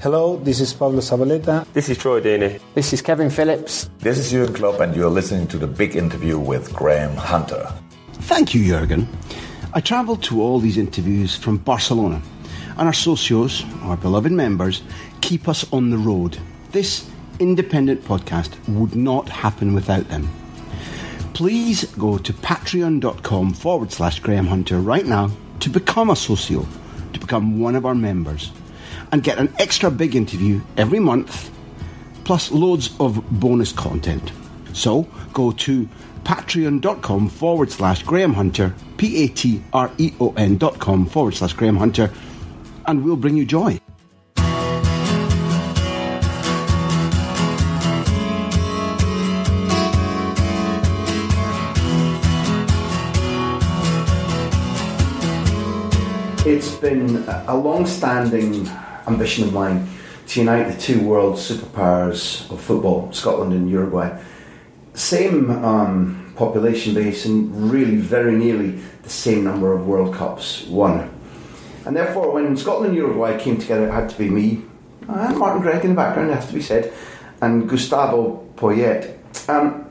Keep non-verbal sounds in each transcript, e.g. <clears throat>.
Hello, this is Pablo Zabaleta. This is Troy Deeney. This is Kevin Phillips. This is Jurgen Klopp, and you're listening to the big interview with Graham Hunter. Thank you, Jurgen. I travelled to all these interviews from Barcelona, and our socios, our beloved members, keep us on the road. This independent podcast would not happen without them. Please go to patreon.com forward slash Graham Hunter right now to become a socio, to become one of our members, and get an extra big interview every month, plus loads of bonus content. So go to patreon.com forward slash Graham Hunter, P A T R E O N dot com forward slash Graham Hunter, and we'll bring you joy. It's been a long standing ambition of mine to unite the two world superpowers of football, Scotland and Uruguay. Same um, population base and really very nearly the same number of World Cups won. And therefore, when Scotland and Uruguay came together, it had to be me, and Martin Gregg in the background, it has to be said, and Gustavo Poyet. Um,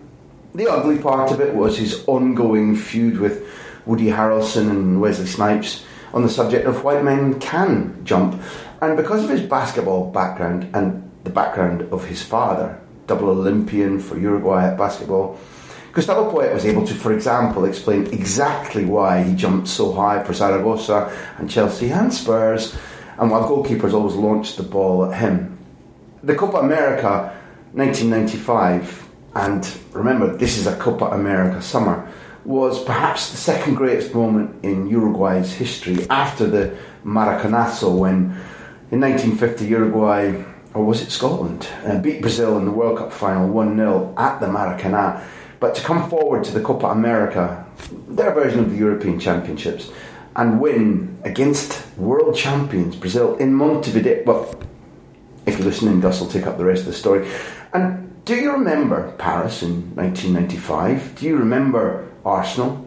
the ugly part of it was his ongoing feud with Woody Harrelson and Wesley Snipes on the subject of white men can jump. And because of his basketball background and the background of his father, double Olympian for Uruguay at basketball, Gustavo Poyet was able to, for example, explain exactly why he jumped so high for Zaragoza and Chelsea and Spurs, and why goalkeepers always launched the ball at him. The Copa America 1995, and remember, this is a Copa America summer, was perhaps the second greatest moment in Uruguay's history after the Maracanazo when in 1950 Uruguay, or was it Scotland, uh, beat Brazil in the World Cup final 1 0 at the Maracanã. But to come forward to the Copa America, their version of the European Championships, and win against world champions Brazil in Montevideo. Well, if you're listening, Gus will take up the rest of the story. And do you remember Paris in 1995? Do you remember Arsenal?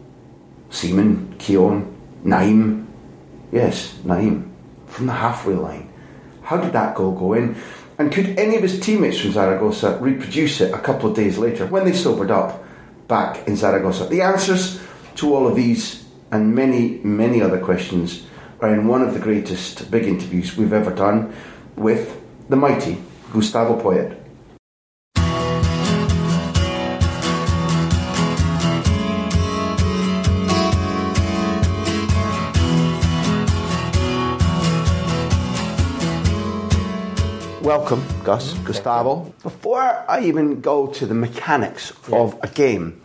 Seaman, Keown, Nayim? Yes, Nayim. From the halfway line. How did that goal go in? And could any of his teammates from Zaragoza reproduce it a couple of days later when they sobered up back in Zaragoza? The answers to all of these and many, many other questions are in one of the greatest big interviews we've ever done with the mighty Gustavo Poyet. Welcome, Gus, Gustavo. Before I even go to the mechanics of a game,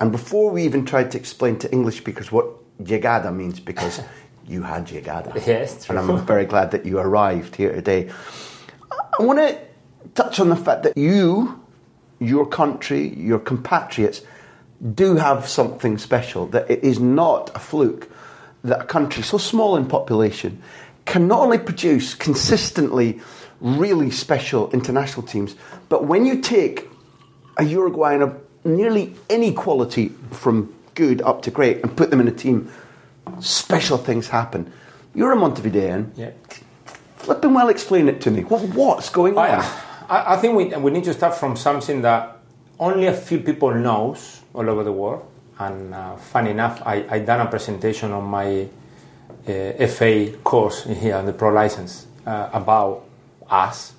and before we even try to explain to English speakers what llegada means, because <laughs> you had llegada. Yes, true. And I'm very glad that you arrived here today. I want to touch on the fact that you, your country, your compatriots, do have something special, that it is not a fluke that a country so small in population can not only produce consistently really special international teams, but when you take a Uruguayan of nearly any quality from good up to great and put them in a team, special things happen. You're a Montevidean. Yeah. Flipping well, explain it to me. What, what's going on? I, I I think we, we need to start from something that only a few people knows all over the world. And uh, funny enough, I, I done a presentation on my uh, FA course here, the pro license, uh, about us.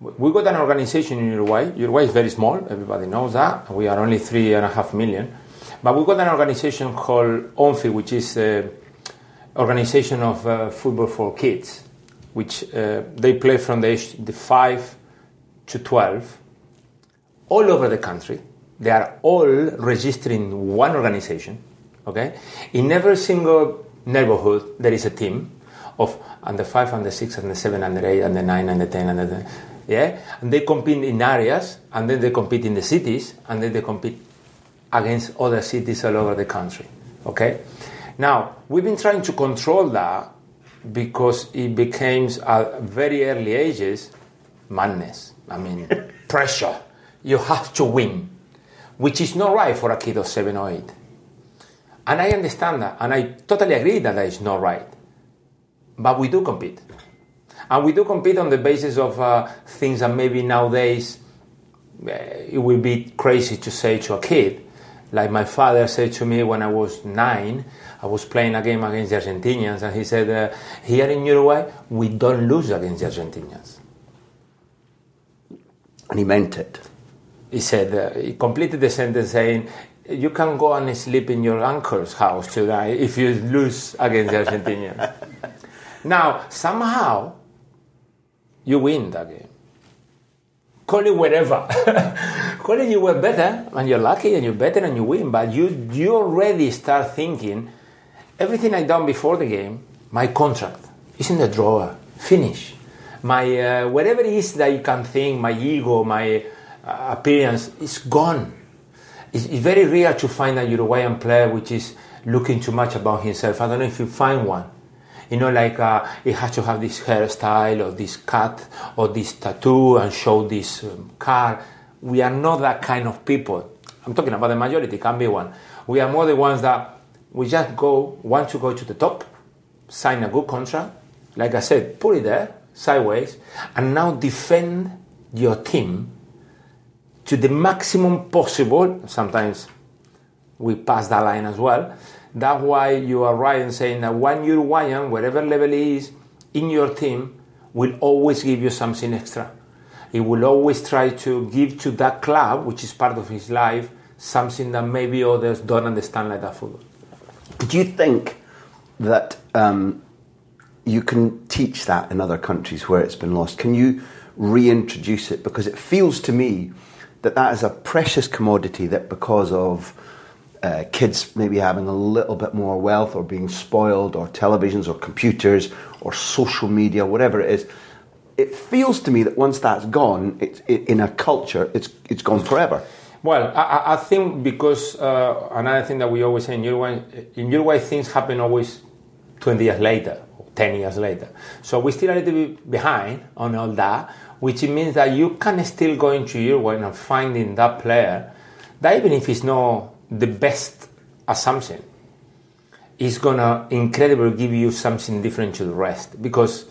We got an organization in Uruguay. Uruguay is very small, everybody knows that. We are only three and a half million. But we got an organization called ONFI, which is uh, organization of uh, football for kids, which uh, they play from the age the five to twelve, all over the country. They are all registered in one organization. Okay, in every single neighborhood there is a team of under five, under six, under seven, under eight, under nine, under ten, under ten. Yeah, and they compete in areas, and then they compete in the cities, and then they compete against other cities all over the country. Okay, now we've been trying to control that because it became at very early ages madness. I mean, <laughs> pressure. You have to win, which is not right for a kid of seven or eight. And I understand that, and I totally agree that that is not right. But we do compete. And we do compete on the basis of uh, things that maybe nowadays uh, it would be crazy to say to a kid. Like my father said to me when I was nine, I was playing a game against the Argentinians, and he said, uh, Here in Uruguay, we don't lose against the Argentinians. And he meant it. He said, uh, he completed the sentence saying, You can go and sleep in your uncle's house tonight if you lose against the Argentinians. <laughs> now, somehow, you win that game. Call it whatever. <laughs> Call it you were better and you're lucky and you're better and you win, but you, you already start thinking everything I done before the game, my contract is in the drawer, finish. My uh, whatever it is that you can think, my ego, my uh, appearance is gone. It's, it's very rare to find a Uruguayan player which is looking too much about himself. I don't know if you find one you know, like uh, it has to have this hairstyle or this cut or this tattoo and show this um, car. We are not that kind of people. I'm talking about the majority, can be one. We are more the ones that we just go, want to go to the top, sign a good contract, like I said, put it there, sideways, and now defend your team to the maximum possible. Sometimes we pass that line as well that's why you are right in saying that one Uruguayan, whatever level he is, in your team, will always give you something extra. He will always try to give to that club, which is part of his life, something that maybe others don't understand like that football. Do you think that um, you can teach that in other countries where it's been lost? Can you reintroduce it? Because it feels to me that that is a precious commodity that because of uh, kids maybe having a little bit more wealth or being spoiled or televisions or computers or social media, whatever it is. It feels to me that once that's gone, it's, it, in a culture, it's, it's gone forever. Well, I, I think because uh, another thing that we always say in Uruguay, in Uruguay things happen always 20 years later, 10 years later. So we're still a little bit behind on all that, which means that you can still go into Uruguay and finding that player that even if it's not the best assumption is gonna incredibly give you something different to the rest because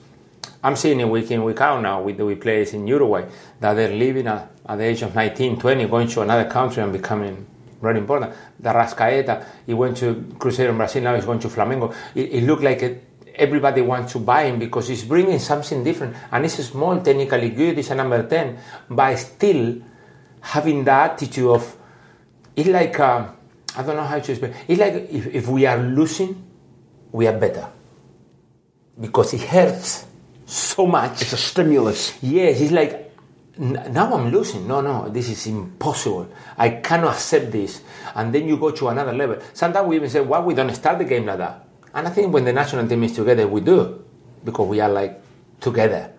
I'm seeing it week in week out now with the players in Uruguay that they're living at, at, the age of 19, 20, going to another country and becoming very important. De Arrascaeta, he went to Cruzeiro in Brazil, now he's going to Flamengo. It, it looked like it, everybody wants to buy him because he's bringing something different and he's small, technically good, he's a number 10, but still having the attitude of it's like uh, I don't know how to explain. It's like if, if we are losing, we are better because it hurts so much. It's a stimulus. Yes, it's like now I'm losing. No, no, this is impossible. I cannot accept this. And then you go to another level. Sometimes we even say, why we don't start the game like that? And I think when the national team is together, we do because we are like together.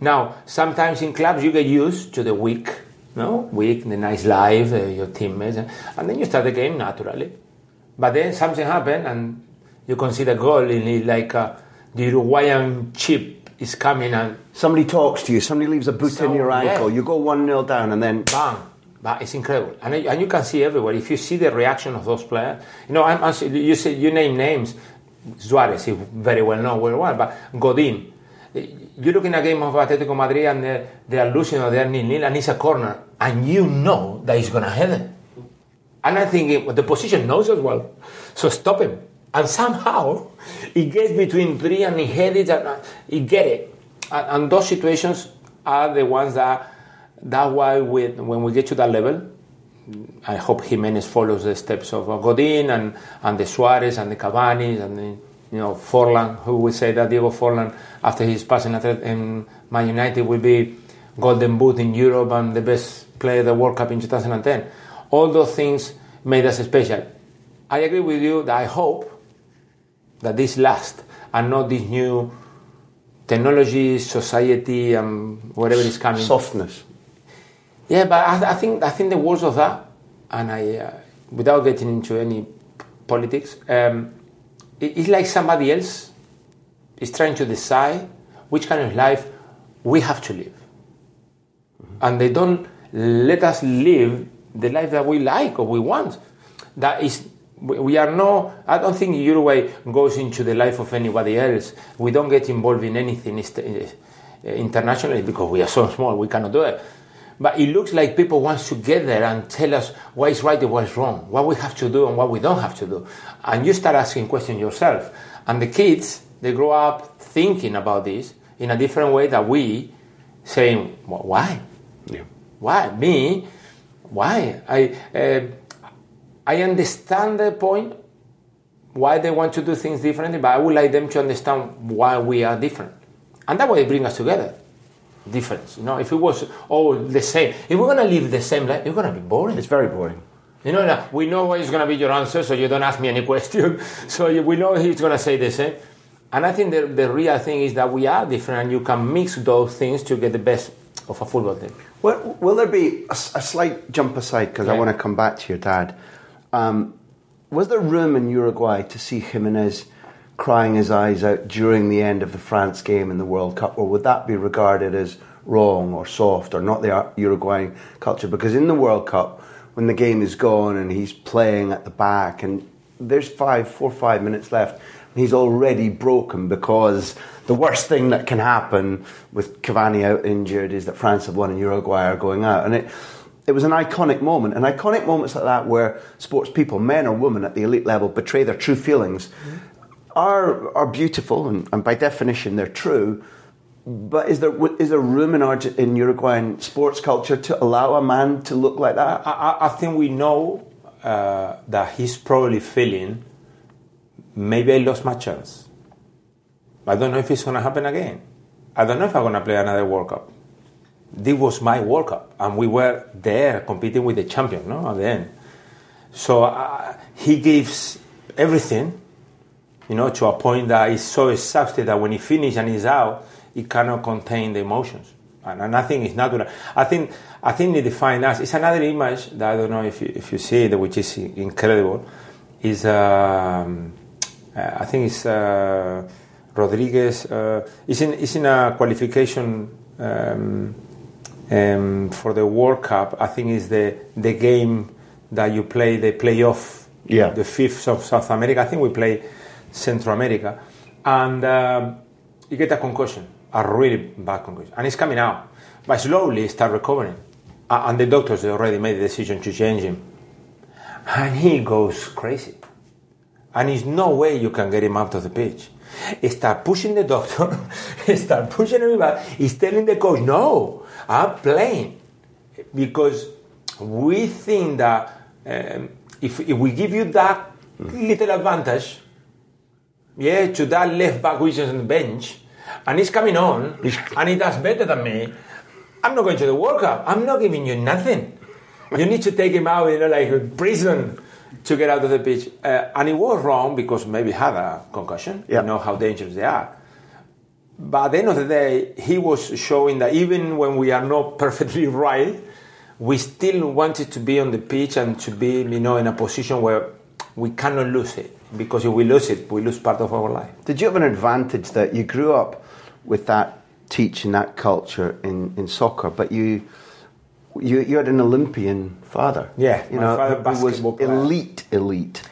Now, sometimes in clubs you get used to the weak no week, the nice life, uh, your teammates, and then you start the game naturally. But then something happened, and you concede a goal, in it like uh, the Uruguayan chip is coming, and somebody talks to you, somebody leaves a boot so, in your ankle, yeah. you go one 0 down, and then bang. But it's incredible, and, and you can see everywhere. If you see the reaction of those players, you know, I'm, I'm, you say you name names. Suarez is very well known worldwide, but Godin, you look in a game of Atletico Madrid and they, they are losing or they are nil-nil and it's a corner and you know that he's going to head it. And I think it, the position knows as well. So stop him. And somehow he gets between three and he head it and uh, he get it. And, and, those situations are the ones that that's why we, when we get to that level, I hope Giménez follows the steps of Godin and, and the Suarez and the Cavani and the you know, Forlan, who would say that Diego Forlan, after his passing at in Man United, will be Golden Boot in Europe and the best player of the World Cup in 2010. All those things made us special. I agree with you that I hope that this lasts and not this new technology, society, and whatever is coming. Softness. Yeah, but I, I think I think the words of that, and I, uh, without getting into any politics, um, it's like somebody else is trying to decide which kind of life we have to live, and they don't let us live the life that we like or we want. That is we are no i don't think uruguay goes into the life of anybody else. We don't get involved in anything eh, internationally because we are so small we cannot do it but it looks like people want to get there and tell us what is right and what is wrong what we have to do and what we don't have to do and you start asking questions yourself and the kids they grow up thinking about this in a different way that we saying why yeah. why me why i uh, I understand the point why they want to do things differently, but I would like them to understand why we are different. And that way bring us together. Difference. You know, if it was all the same, if we're gonna live the same life, it's gonna be boring. It's very boring. You know, we know what is gonna be your answer, so you don't ask me any <laughs> question. so we know he's gonna say the same. And I think the, the real thing is that we are different and you can mix those things to get the best of a football team. Well, will there be a, a slight jump aside because I want to come back to your dad? Um, was there room in Uruguay to see Giménez crying his eyes out during the end of the France game in the World Cup, or would that be regarded as wrong or soft or not the Uruguayan culture? Because in the World Cup, when the game is gone and he's playing at the back, and there's five, four, five minutes left, he's already broken because the worst thing that can happen with Cavani out injured is that France have won and Uruguay are going out, and it it was an iconic moment. And iconic moments like that, where sports people, men or women at the elite level, betray their true feelings, mm-hmm. Are are beautiful, and, and, by definition, they're true. But is there is there room in, Arge- in Uruguayan sports culture to allow a man to look like that? I, I think we know uh, that he's probably feeling. Maybe I lost my chance. I don't know if it's going to happen again. I don't know if I'm going to play another World Cup this was my World Cup, and we were there competing with the champion, no, at the end. So uh, he gives everything, you know, to a point that he's so exhausted that when he finishes and he's out, he cannot contain the emotions, and, and I think it's natural. I think I think it defines us. It's another image that I don't know if you, if you see it, which is incredible. Is um, uh, I think it's uh, Rodriguez. Uh, it's in it's in a qualification. Um, um, for the World Cup, I think is the the game that you play the playoff, yeah. the fifth of South America. I think we play Central America, and uh, you get a concussion, a really bad concussion, and it's coming out, but slowly start recovering, uh, and the doctors already made the decision to change him, and he goes crazy, and there's no way you can get him out of the pitch. He Start pushing the doctor, <laughs> he start pushing everybody. He's telling the coach, no, I'm playing. Because we think that um, if, if we give you that little advantage, yeah, to that left back which is on the bench, and he's coming on, and he does better than me, I'm not going to the World Cup. I'm not giving you nothing. You need to take him out, you know, like a prison to get out of the pitch. Uh, and it was wrong because maybe had a concussion. You know how dangerous they are. But at the end of the day, he was showing that even when we are not <laughs> perfectly right, we still wanted to be on the pitch and to be, you know, in a position where we cannot lose it. Because if we lose it, we lose part of our life. Did you have an advantage that you grew up with that teaching, that culture in, in soccer, but you, you you had an Olympian father? Yeah, you know, father was player. elite, elite.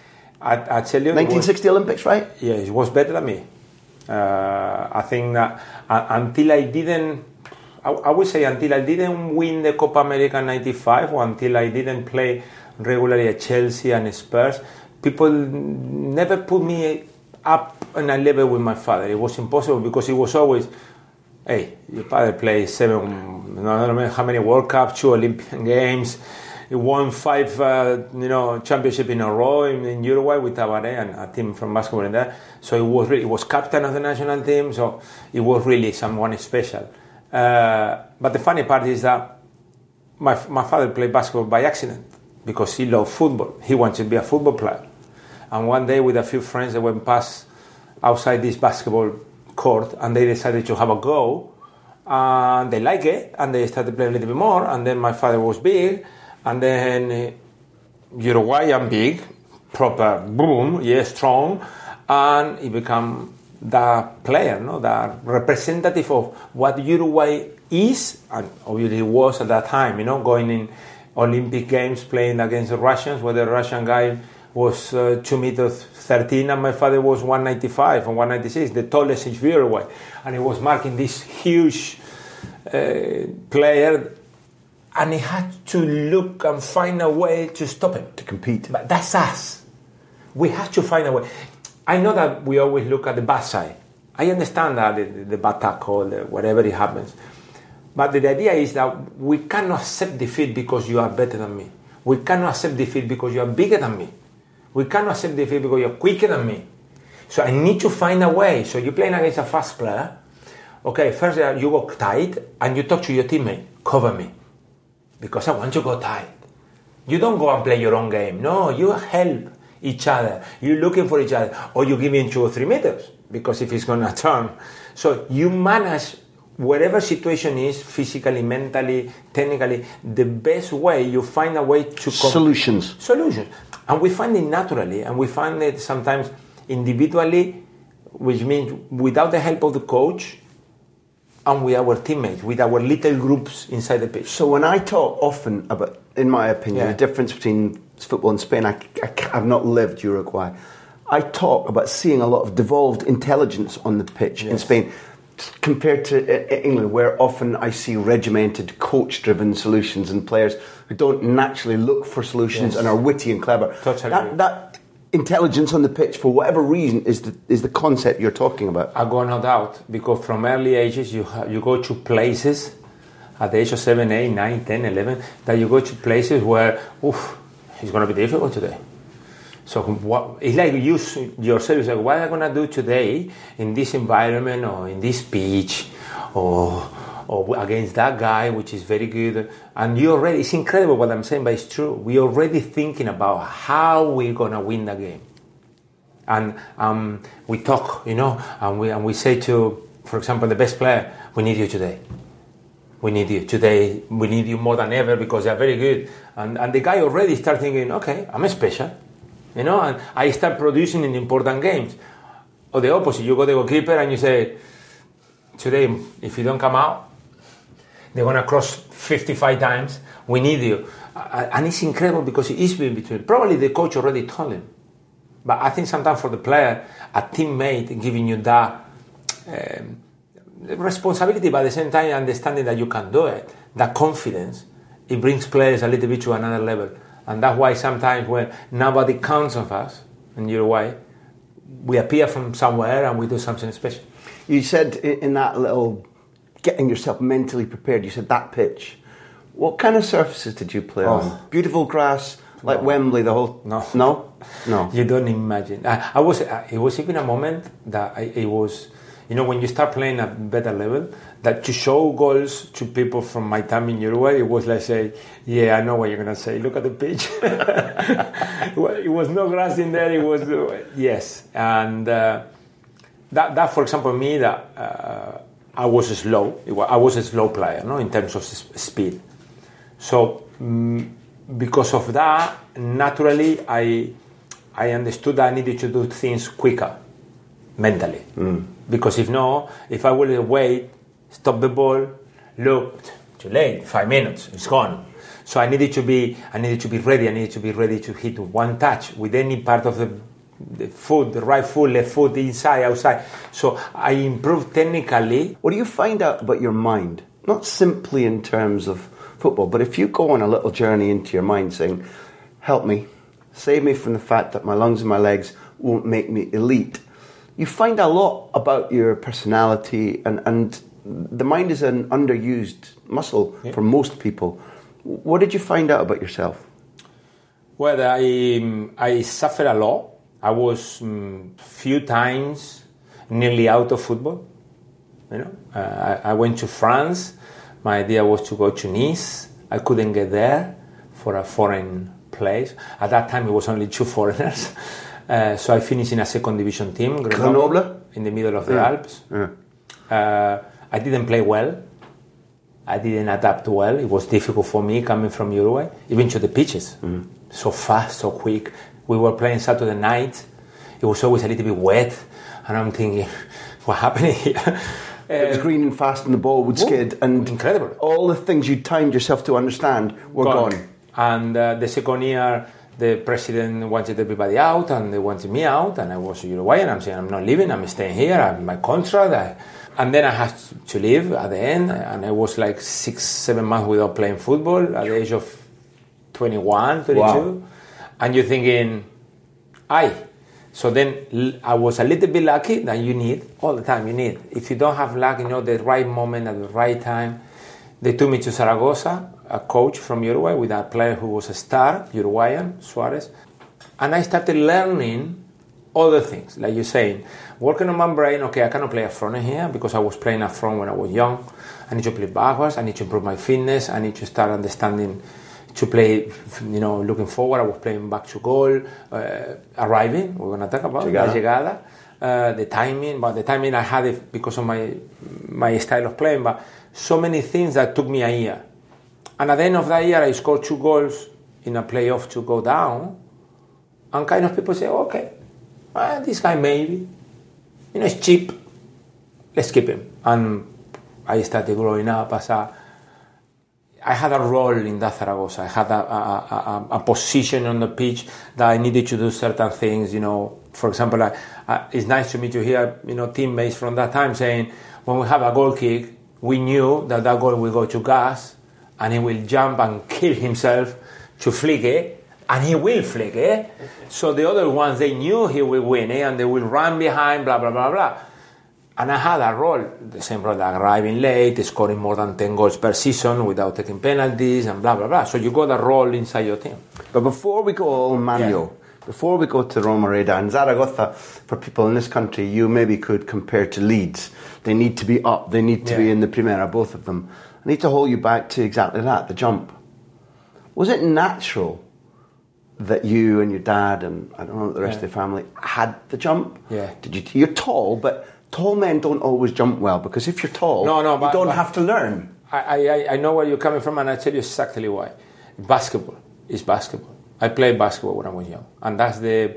I, I tell you, 1960 was, Olympics, right? Yeah, he was better than me. Uh, I think that uh, until I didn't, I, I, would say until I didn't win the Copa America '95, or until I didn't play regularly at Chelsea and Spurs, people never put me up on a level with my father. It was impossible because he was always, hey, your father played seven, I don't know how many World Cups, two Olympic Games. he won five, uh, you know, championship in a row in, in, Uruguay with Tabaré and a team from basketball. So he was really, he was captain of the national team. So he was really someone special. Uh, but the funny part is that my my father played basketball by accident because he loved football. He wanted to be a football player. And one day, with a few friends, they went past outside this basketball court and they decided to have a go and they like it and they started playing a little bit more and then my father was big and then uh, Uruguayan big proper boom yeah strong and he became the player no the representative of what Uruguay is and obviously was at that time you know going in Olympic games playing against the Russians where the Russian guy was uh, 2 meters 13 and my father was 195 and 196 the tallest in Uruguay. And he was marking this huge uh, player and he had to look and find a way to stop him. To compete. But that's us. We have to find a way. I know that we always look at the bad side. I understand that the, the bad tackle whatever it happens. But the idea is that we cannot accept defeat because you are better than me. We cannot accept defeat because you are bigger than me we cannot accept defeat because you're quicker than me. So I need to find a way. So you're playing against a fast player. Okay, first uh, you go tight and you talk to your teammate, cover me. Because I want to go tight. You don't go and play your own game. No, you help each other. You're looking for each other. Or you give in two or three meters. Because if it's gonna <laughs> turn. So you manage whatever situation is, physically, mentally, technically, the best way you find a way to solutions. Solutions. And we find it naturally, and we find it sometimes individually, which means without the help of the coach and with our teammates, with our little groups inside the pitch. So when I talk often about, in my opinion, yeah. the difference between football and Spain, I, I, have not lived Uruguay. I talk about seeing a lot of devolved intelligence on the pitch yes. in Spain compared to uh, uh, England, where often I see regimented, coach driven solutions and players who don't naturally look for solutions yes. and are witty and clever. Totally. That, that, intelligence on the pitch, for whatever reason, is the, is the concept you're talking about. I go no doubt, because from early ages you, you go to places at the age of 7, 8, 9, 10, 11, that you go to places where, oof, it's going to be difficult today so what, it's like you yourself like, what am I going to do today in this environment or in this speech or, or against that guy, which is very good. And you already, it's incredible what I'm saying, but it's true. We're already thinking about how we're going to win the game. And um, we talk, you know, and we, and we say to, for example, the best player, we need you today. We need you today. We need you more than ever because they're very good. And, and the guy already starts thinking, okay, I'm special you know, and I start producing in important games. Or the opposite, you go to the goalkeeper and you say, today, if you don't come out, they're going to cross 55 times. We need you. And it's incredible because it is between. Probably the coach already told him. But I think sometimes for the player, a teammate giving you that um, responsibility, but at the same time understanding that you can do it, that confidence, it brings players a little bit to another level. And that's why sometimes when nobody counts on us in Uruguay, we appear from somewhere and we do something special. You said in that little getting yourself mentally prepared, you said that pitch. What kind of surfaces did you play oh. on? Beautiful grass, like no. Wembley, the whole. No, no, <laughs> no. You don't imagine. I, I was. It was even a moment that I, it was. You know, when you start playing at better level, that to show goals to people from my time in Uruguay, it was like say, yeah, I know what you're gonna say. Look at the pitch. <laughs> it was no grass in there. It was yes, and uh, that that for example me that uh, I was slow. I was a slow player, no, in terms of speed. So mm, because of that, naturally, I I understood that I needed to do things quicker, mentally. Mm. Because if no, if I would wait stop the ball, look, too late, five minutes, it's gone. So I needed to be, I needed to be ready. I needed to be ready to hit one touch with any part of the, the foot, the right foot, left foot, inside, outside. So I improve technically. What do you find out about your mind? Not simply in terms of football, but if you go on a little journey into your mind saying, "Help me, save me from the fact that my lungs and my legs won't make me elite," you find a lot about your personality and, and the mind is an underused muscle yeah. for most people. What did you find out about yourself? Well, I, I suffered a lot. I was um, few times nearly out of football. You know, uh, I, I went to France. My idea was to go to Nice. I couldn't get there for a foreign place. At that time, it was only two <laughs> foreigners. Uh, so I finished in a second division team, Grenoble? in the middle of the Yeah. Alps. Yeah. Uh, I didn't play well. I didn't adapt well. It was difficult for me coming from Uruguay, even to the pitches. So fast, so quick. We were playing Saturday night. It was always a little bit wet, and I'm thinking, <laughs> what happened here? It was green and fast, and the ball would skid, and incredible. All the things you timed yourself to understand were gone. And uh, the second year, the president wanted everybody out, and they wanted me out, and I was Uruguayan. I'm saying I'm not leaving. I'm staying here. I'm my contract. I, and then I had to leave at the end, and I was like six, seven months without playing football at the age of 21, 32. Wow. And you're thinking, aye. So then I was a little bit lucky that you need all the time. You need. If you don't have luck, you know, the right moment at the right time. They took me to Zaragoza, a coach from Uruguay with a player who was a star, Uruguayan, Suarez. And I started learning other things, like you're saying, working on my brain. Okay, I cannot play a front here because I was playing a front when I was young. I need to play backwards. I need to improve my fitness. I need to start understanding to play, you know, looking forward. I was playing back to goal, uh, arriving. We're gonna talk about Llegada. la llegada, uh, the timing. But the timing I had it because of my my style of playing. But so many things that took me a year. And at the end of that year, I scored two goals in a playoff to go down. And kind of people say, okay, well, this guy maybe, you know, it's cheap. Let's keep him. And I started growing up as a. I had a role in that Zaragoza. I had a, a, a, a position on the pitch that I needed to do certain things. You know, for example, I, I, it's nice to me to hear you know teammates from that time saying when we have a goal kick, we knew that that goal will go to Gus, and he will jump and kill himself to flick it, and he will flick it. So the other ones they knew he will win it, and they will run behind, blah blah blah blah. And I had a role, the same role, like arriving late, scoring more than 10 goals per season without taking penalties and blah, blah, blah. So you got a role inside your team. But before we go on Manuel, before we go to Romareda and Zaragoza, for people in this country, you maybe could compare to Leeds. They need to be up, they need to be in the Primera, both of them. I need to hold you back to exactly that, the jump. Was it natural that you and your dad and I don't know the rest of the family had the jump? Yeah. Did you? You're tall, but tall men don't always jump well because if you're tall, No, no, you don't but- have to learn. I, I, I know where you're coming from, and I tell you exactly why. Basketball is basketball. I played basketball when I was young, and that's the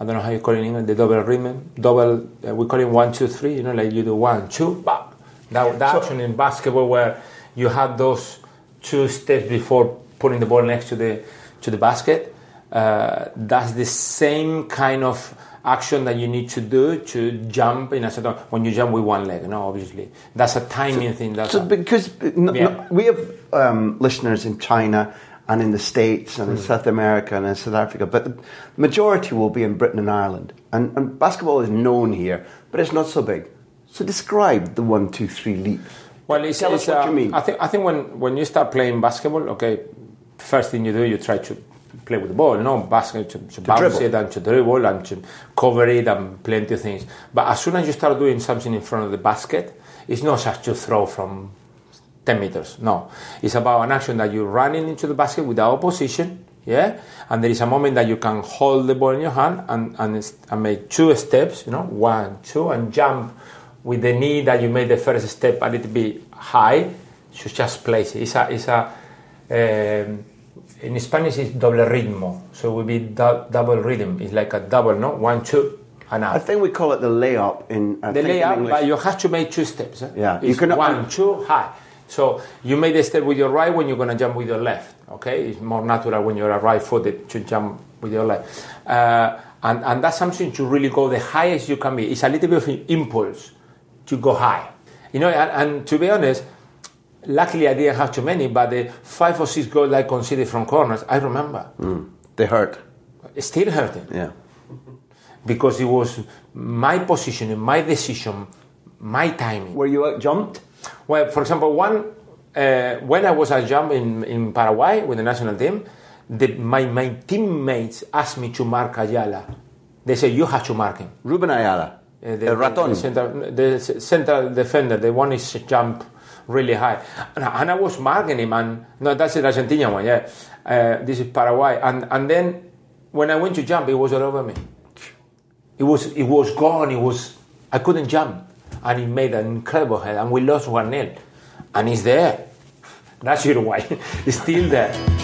I don't know how you call it in English, the double rhythm, double. Uh, we call it one, two, three. You know, like you do one, two, bah. That, that action in basketball where you have those two steps before putting the ball next to the to the basket. Uh, that's the same kind of action that you need to do to jump in a certain when you jump with one leg. No, obviously that's a timing thing. That's So a- because Yeah. we have um, listeners in China and in the States and in Hmm. South America and in South Africa, but the majority will be in Britain and Ireland. And, and basketball is known here, but it's not so big. So describe the one, two, three leap. Well, it's, Tell it's, us what uh, you mean. I think I think when, when you start playing basketball, okay, first thing you do you try to play with the ball, no basket to, to, bounce dribble. it and to dribble and to cover it and plenty of things. But as soon as you start doing something in front of the basket, it's not just to throw from 10 meters. No, it's about an action that you're running into the basket without opposition. Yeah, and there is a moment that you can hold the ball in your hand and, and, and make two steps, you know, one, two, and jump with the knee that you made the first step a little bit high. You just place it. It's a, it's a um, in Spanish it's doble ritmo, so it will be du- double rhythm. It's like a double, no, one, two, and up. I think we call it the layup in, I The think in layup, English. but you have to make two steps. eh? Yeah, you it's cannot- one, two, high. So you make the step with your right when you're gonna jump with your left. Okay, it's more natural when you're a right-footed to jump with your left, uh, and and that's something to really go the highest you can be. It's a little bit of an impulse to go high, you know. And, and to be honest, luckily I didn't have too many, but the five or six goals I conceded from corners, I remember. they hurt. Still hurting Yeah. because it was my positioning, my decision, my timing. Were you out jumped? Well, for example, one uh, when I was a jump in, in Paraguay with the national team, the, my, my teammates asked me to mark Ayala. They said, you have to mark him. Ruben Ayala. Uh, the, El Raton. The, center, the central defender, the one is jump really high. And, and I was marking him, and no, that's the Argentinian one, yeah. Uh, this is Paraguay. And, and then when I went to jump, it was all over me. It was, it was gone, it was, I couldn't jump. And he made an incredible head, and we lost 1 0. And he's there. That's Uruguay. <laughs> he's still there.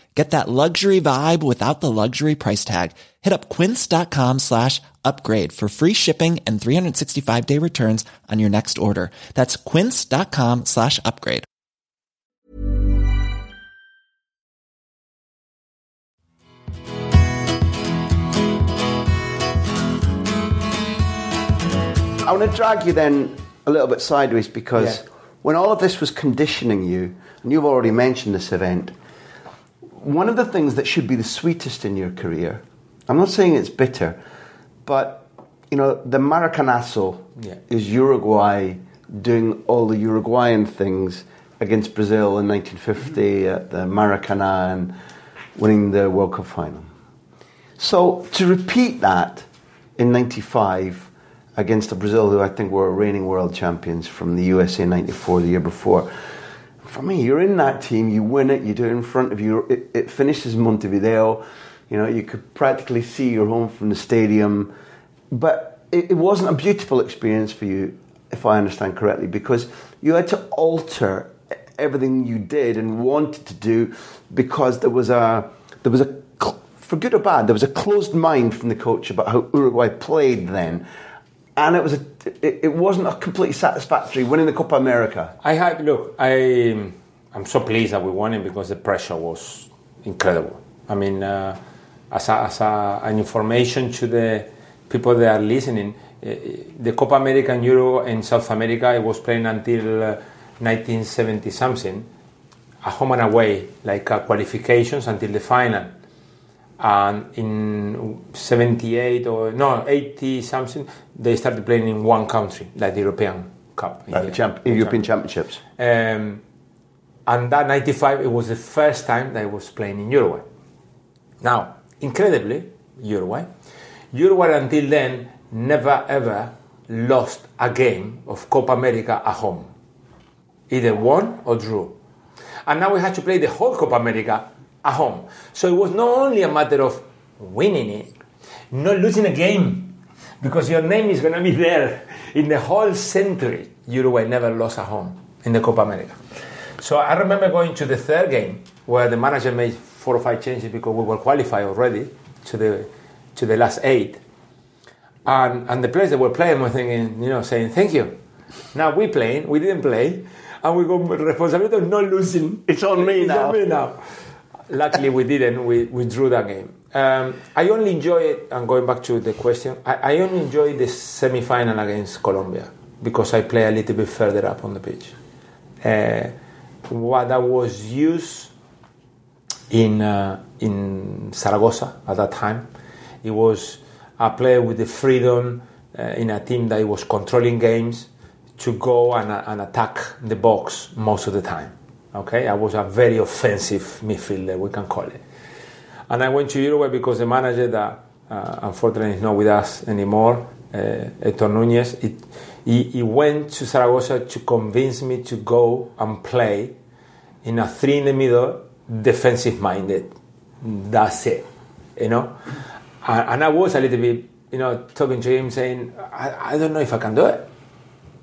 Get that luxury vibe without the luxury price tag. Hit up quince.com slash upgrade for free shipping and 365 day returns on your next order. That's quince.com slash upgrade. I want to drag you then a little bit sideways because Yeah. when all of this was conditioning you, and you've already mentioned this event, one of the things that should be the sweetest in your career, I'm not saying it's bitter, but you know, the Maracanazo Yeah. is Uruguay doing all the Uruguayan things against Brazil in 1950 Mm-hmm. at the Maracana and winning the World Cup final. So to repeat that in '95 against a Brazil who I think were reigning world champions from the USA '94 the year before. For me, you're in that team, you win it, you do it in front of you. It, it finishes Montevideo. You know, you could practically see your home from the stadium, but it, it wasn't a beautiful experience for you, if I understand correctly, because you had to alter everything you did and wanted to do because there was a there was a for good or bad there was a closed mind from the coach about how Uruguay played then, and it was a it, it wasn't a completely satisfactory winning the Copa America. I had look. I I'm so pleased that we won it because the pressure was incredible. I mean, uh, as a, as a, an information to the people that are listening, uh, the Copa America and Euro in South America it was playing until uh, 1970 something, a home and away, like uh, qualifications until the final. And in 78 or no 80 something, they started playing in one country, like the European Cup, At the champ- European Championships. um, and that 95, it was the first time that I was playing in Uruguay. Now, incredibly, Uruguay, Uruguay until then never ever lost a game of Copa America at home. Either won or drew. And now we had to play the whole Copa America at home. So it was not only a matter of winning it, not losing a game, because your name is going to be there in the whole century. Uruguay never lost at home in the Copa America. So I remember going to the third game where the manager made four or five changes because we were qualified already to the to the last eight. And and the players that were playing were thinking, you know, saying thank you. Now we playing, we didn't play, and we got responsibility of not losing. It's on me It's now. on me now. Luckily, we didn't. We, we drew that game. Um, I only enjoy it, and going back to the question, I, I only enjoy the semi final against Colombia because I play a little bit further up on the pitch. Uh, what I was used in uh, in Zaragoza at that time. It was a player with the freedom uh, in a team that was controlling games to go and, uh, and attack the box most of the time. Okay, I was a very offensive midfielder, we can call it. And I went to Uruguay because the manager that uh, unfortunately is not with us anymore, uh, Hector Nunez, it, he, he, went to Zaragoza to convince me to go and play in a three in the middle, defensive minded. That's it, you know. And, I was a little bit, you know, talking to him saying, I, I don't know if I can do it.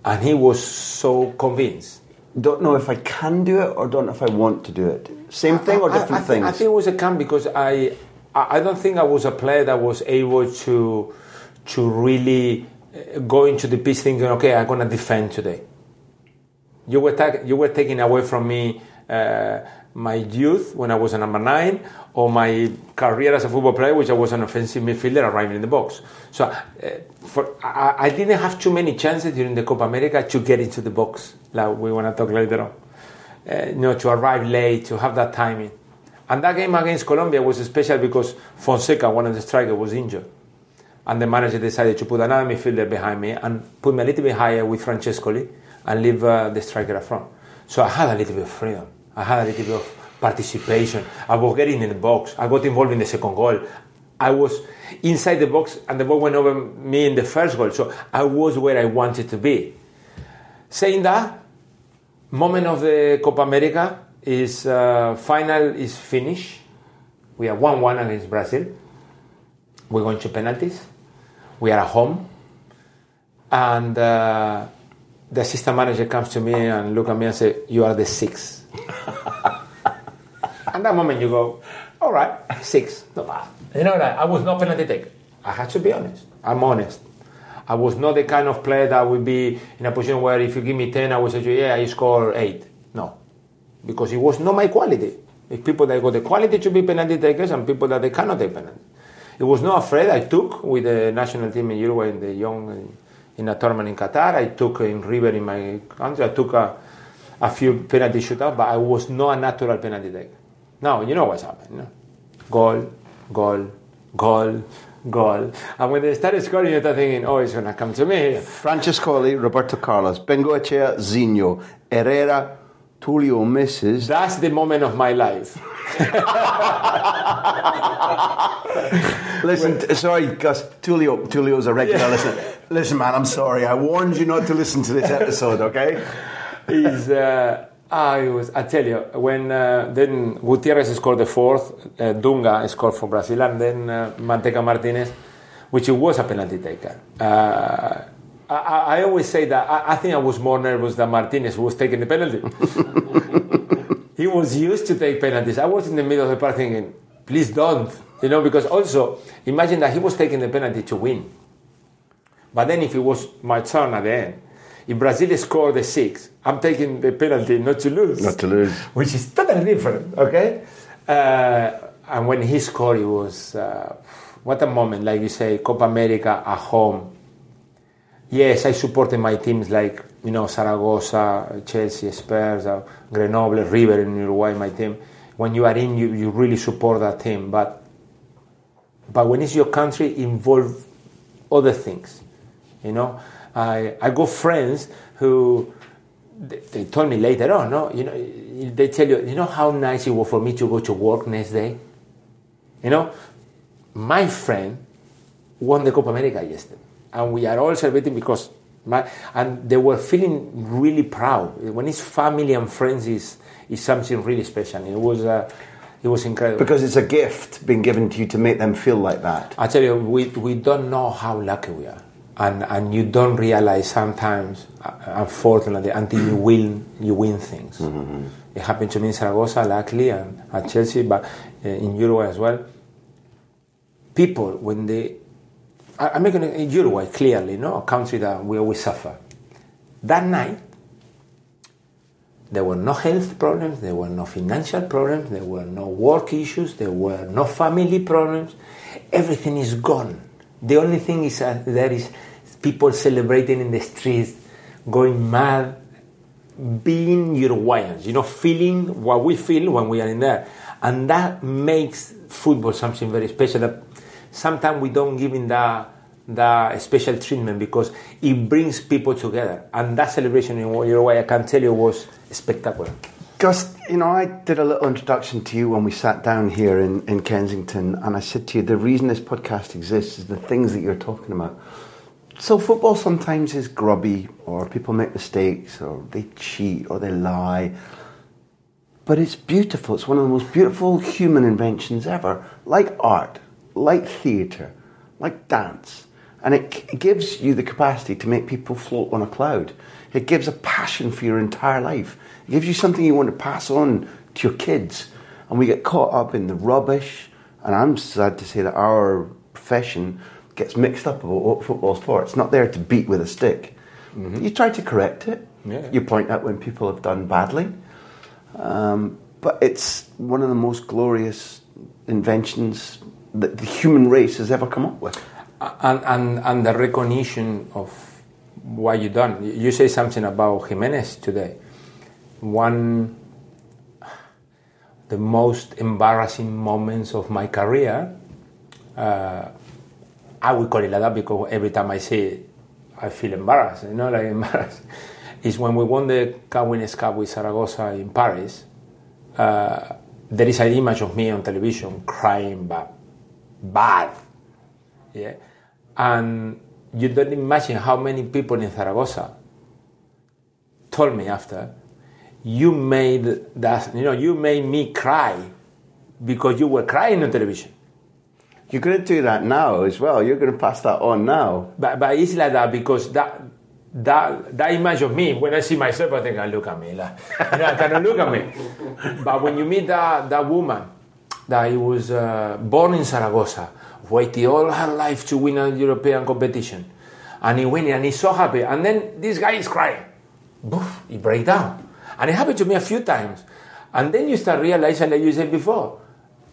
And he was so convinced don't know if I can do it or don't know if I want to do it. Same thing or different I, I, I things? I think it was a can because I I don't think I was a player that was able to to really uh, go into the pitch thinking, okay, I'm going to defend today. You were ta- you were taking away from me uh, my youth when I was a number nine, or my career as a football player, which I was an offensive midfielder arriving in the box. So uh, for, I, I, didn't have too many chances during the Copa America to get into the box, like we want to talk later on. Uh, you know, to arrive late, to have that timing. And that game against Colombia was special because Fonseca, one of the strikers, was injured. And the manager decided to put another midfielder behind me and put me a little bit higher with Francescoli and leave uh, the striker up front. So I had a little bit of freedom. I had a little bit of participation. I was getting in the box. I got involved in the second goal. I was inside the box and the ball went over me in the first goal. So I was where I wanted to be. Saying that, moment of the Copa America is uh, final is finished. We are 1 1 against Brazil. We're going to penalties. We are at home. And uh, the assistant manager comes to me and look at me and say, You are the sixth. <laughs> and that moment you go, All right, six, not bad. You know that I was not penalty taker. I had to be honest. I'm honest. I was not the kind of player that would be in a position where if you give me 10, I would say, Yeah, I score 8. No. Because it was not my quality. It's people that got the quality to be penalty takers and people that they cannot take penalty. It was not afraid. I took with the national team in Uruguay in the young in a tournament in Qatar. I took in River in my country. I took a, a few penalty shootouts, but I was not a natural penalty taker. Now you know what's happened. Goal, goal, goal, goal. And when they started scoring, you're thinking, oh, it's going to come to me. Francescoli, Roberto Carlos, Bengoechea, Zinho, Herrera, Tulio misses. That's the moment of my life. <laughs> listen, t- sorry, Gus. Tulio, Tulio's a regular yeah. listener. Listen, man, I'm sorry. I warned you not to listen to this episode, okay? He's, uh, I was, I tell you, when uh, then Gutierrez scored the fourth, uh, Dunga scored for Brazil, and then uh, Manteca Martinez, which was a penalty taker. Uh, I, I, always say that I, I, think I was more nervous than Martinez, who was taking the penalty. <laughs> he was used to take penalties. I was in the middle of the park thinking, please don't. You know, because also, imagine that he was taking the penalty to win. But then if it was my turn at the end, if Brazil scored the six, I'm taking the penalty not to lose. Not to lose. Which is totally different, okay? Uh, and when he scored, it was, uh, what a moment, like you say, Copa America at home yes, I supported my teams like you know Zaragoza, Chelsea, Spurs, uh, Grenoble, River in Uruguay. My team. When you are in, you, you really support that team. But but when it's your country, involve other things. You know, I I got friends who they, they told me later on. No, you know, they tell you, you know how nice it was for me to go to work next day. You know, my friend won the Copa America yesterday and we are all celebrating because my, and they were feeling really proud when it's family and friends is is something really special it was uh, it was incredible because it's a gift being given to you to make them feel like that i tell you we, we don't know how lucky we are and and you don't realize sometimes uh, unfortunately until you win you win things mm-hmm. it happened to me in Zaragoza luckily and at Chelsea but uh, in Uruguay as well people when they I'm making in Uruguay clearly, no, a country that we always suffer. That night, there were no health problems, there were no financial problems, there were no work issues, there were no family problems. Everything is gone. The only thing is uh, there is people celebrating in the streets, going mad, being Uruguayans, you know, feeling what we feel when we are in there. And that makes football something very special that sometimes we don't give in the, the special treatment because it brings people together. And that celebration in Uruguay, I can tell you, was spectacular. Gus, you know, I did a little introduction to you when we sat down here in, in Kensington, and I said to you, the reason this podcast exists is the things that you're talking about. So, football sometimes is grubby, or people make mistakes, or they cheat, or they lie. But it's beautiful. It's one of the most beautiful human inventions ever, like art, like theatre, like dance. And it gives you the capacity to make people float on a cloud. It gives a passion for your entire life. It gives you something you want to pass on to your kids. And we get caught up in the rubbish. And I'm sad to say that our profession gets mixed up about what football's for. It's not there to beat with a stick. You try to correct it. Yeah. You point out when people have done badly. Um, but it's one of the most glorious inventions that the human race has ever come up with. and, and, and the recognition of what you've done. You say something about Giménez today. One, the most embarrassing moments of my career. Uh, I would call it like that because every time I say it, I feel embarrassed. You know, like <laughs> embarrassed. Is when we won the Winners' Cup with Zaragoza in Paris. Uh, there is an image of me on television crying, but bad. Yeah. And you don't imagine how many people in Zaragoza told me after, you made that, you know, you made me cry because you were crying on television. You're going to do that now as well. You're going to pass that on now. But, but it's like that because that, that, that image of me, when I see myself, I think, I look at me. Like, <laughs> you know, I cannot look at me. But when you meet that, that woman that was uh, born in Zaragoza, waited all her life to win a European competition, and he win and he's so happy. And then this guy is crying. Boof, he break down. And it happened to me a few times. And then you start realizing, like you said before,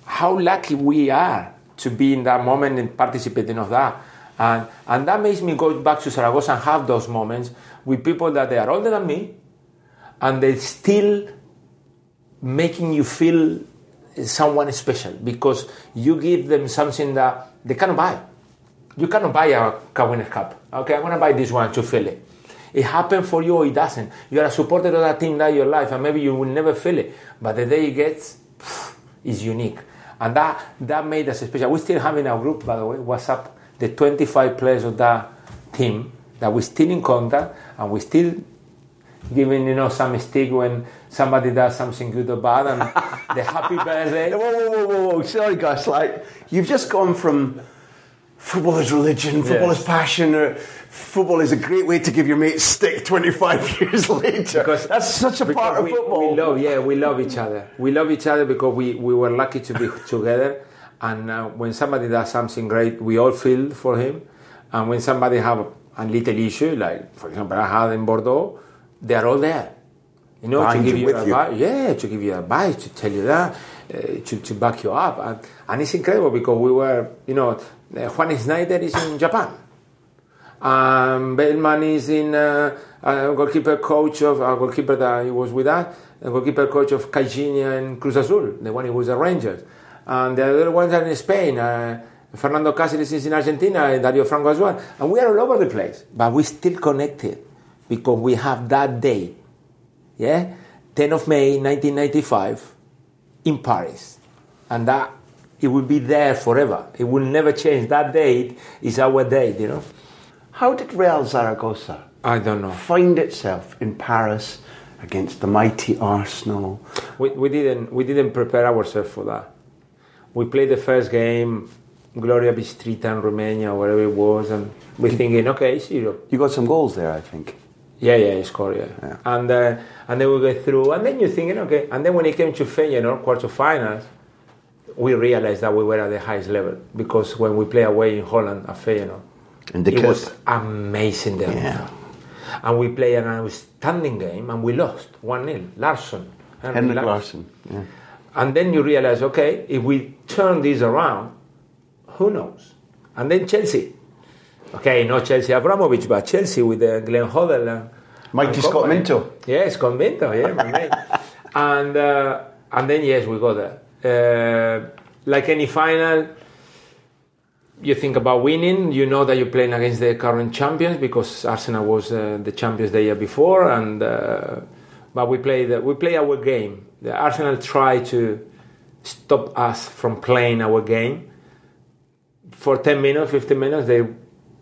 how lucky we are to be in that moment and participating of that. And, and that makes me go back to Zaragoza and have those moments with people that they are older than me and they're still making you feel someone special because you give them something that they cannot buy. You cannot buy a Winners' Cup. Okay, I'm gonna buy this one to feel it. It happened for you or it doesn't. You are a supporter of that team that your life, and maybe you will never feel it. But the day it gets, is unique, and that that made us special. We're still having a group, by the way, WhatsApp, the 25 players of that team that we're still in contact, and we're still giving you know some stick when somebody does something good or bad, and <laughs> the happy birthday. Whoa, whoa, whoa, whoa, whoa. Sorry, guys, Like, you've just gone from football is religion, football Yes. is passion, or football is a great way to give your mate stick 25 <laughs> years later. Because- That's such a part of we, football. We love, yeah, we love each other. We love each other because we, we were lucky to be together. And uh, when somebody does something great, we all feel for him. And when somebody have a little issue, like for example I had in Bordeaux, they are all there. You know, to give you, you with you. advice. Yeah, to give you advice, to tell you that, uh, to, to back you up. And, and it's incredible because we were, you know, uh, Juan Esnáider is in Japan. Um, Bellman is in uh, uh, goalkeeper coach of uh, goalkeeper that he was with us, a goalkeeper coach of Caixinha and Cruz Azul, the one who was the Rangers, and the other ones are in Spain. Uh, Fernando Cáceres is in Argentina, and Dario Franco as well, and we are all over the place, but we're still connected because we have that day, yeah, 10 of May 1995, in Paris, and that it will be there forever. It will never change. That date is our date, you know. How did Real Zaragoza I don't know. find itself in Paris against the mighty Arsenal? We, we didn't we didn't prepare ourselves for that. We played the first game, Gloria Bistrita in Romania, wherever it was, and we're thinking, okay, it's Europe. You got some goals there, I think. Yeah, yeah, it's scored, yeah. Yeah. And uh, and then we go through, and then you're thinking, okay. And then when it came to Feyenoord quarterfinals, we realized that we were at the highest level because when we play away in Holland at Feyenoord, the it was amazing there. Yeah. And we played an outstanding game, and we lost 1 0. Larsson. Henrik Larsson. Yeah. And then you realize, okay, if we turn this around, who knows? And then Chelsea. Okay, not Chelsea Abramovich, but Chelsea with uh, Glenn Hoddle and, Mighty and Scott. Minto. Yeah, Scott Minto, yeah, my mate. <laughs> And, uh, and then, yes, we got there. Uh, like any final, you think about winning. You know that you're playing against the current champions because Arsenal was uh, the champions the year before, and uh, but we play the, we play our game. The Arsenal try to stop us from playing our game. For ten minutes, fifteen minutes, they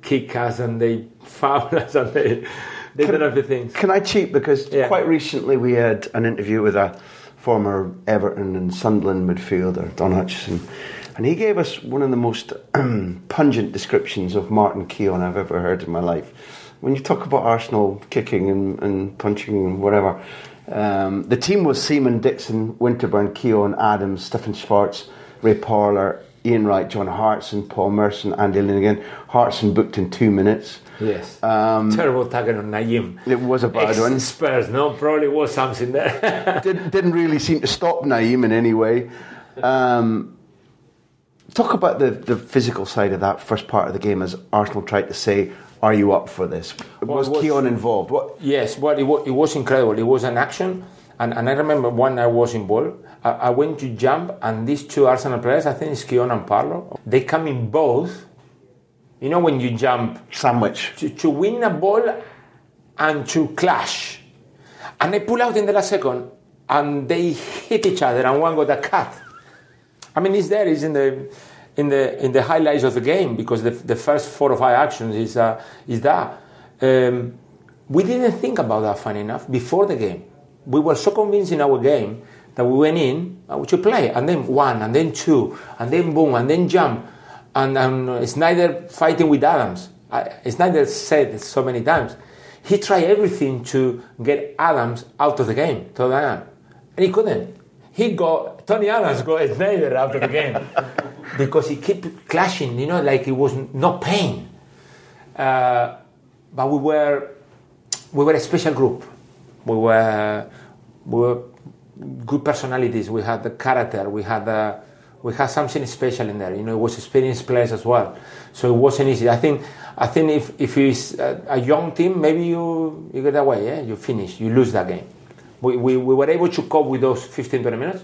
kick us and they <laughs> foul us and they they do everything. Can I cheat? Because Yeah. quite recently we had an interview with a former Everton and Sunderland midfielder, Don Hutchison, and he gave us one of the most <clears throat> pungent descriptions of Martin Keown I've ever heard in my life. When you talk about Arsenal kicking and, and punching and whatever, um, the team was Seaman, Dixon, Winterburn, Keown, Adams, Stefan Schwarz, Ray Parlour, Ian Wright, John Hartson, Paul Merson, Andy Linighan. Hartson booked in two minutes. Yes. Um, Terrible tackle on Nayim. It was a bad one. Spurs, no, probably was something there. <laughs> didn't, didn't really seem to stop Nayim in any way. Um, talk about the, the physical side of that first part of the game as Arsenal tried to say, Are you up for this? Well, was was- Keown involved? What? Yes, well, it was, it was incredible. It was an action, and, and I remember when I was involved, I, I went to jump, and these two Arsenal players, I think it's Keown and Parlour, they come in both. You know, when you jump Sandwich. to, to win a ball and to clash, and they pull out in the last second, and they hit each other, and one got a cut. I mean, it's there, it's in the in the in the highlights of the game because the, the first four or five actions is uh, is that. Um, we didn't think about that, funny enough, before the game. We were so convinced in our game that we went in uh, to play, and then one, and then two, and then boom, and then jump, and, and Esnáider fighting with Adams. I, Esnáider said so many times. He tried everything to get Adams out of the game, Tottenham, and he couldn't. He got Tony Adams got Esnáider out of the game <laughs> because he kept clashing, you know, like it was no pain. Uh, but we were we were a special group. We were we were good personalities. We had the character. We had the we had something special in there. You know, it was experienced players as well. So it wasn't easy. I think I think if if it's a, a young team, maybe you you get away. Yeah, you finish. You lose that game. We, we, we were able to cope with those 15 20 minutes,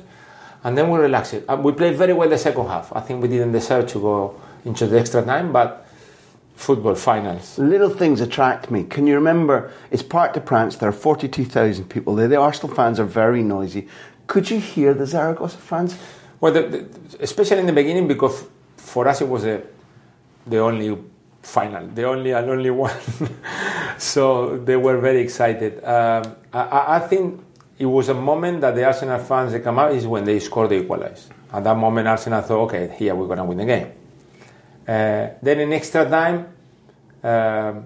and then we relaxed it. And we played very well the second half. I think we didn't deserve to go into the extra time, but football finals. Little things attract me. Can you remember? It's Parc de France. There are forty-two thousand people there. The Arsenal fans are very noisy. Could you hear the Zaragoza fans? Well, the, the, especially in the beginning, because for us it was a, the only final, the only and only <laughs> one. so they were very excited. Um, I- I, think it was a moment that the Arsenal fans they come out is when they scored the equalize. At that moment, Arsenal thought, okay, here we're going to win the game. Uh, then in extra time, um,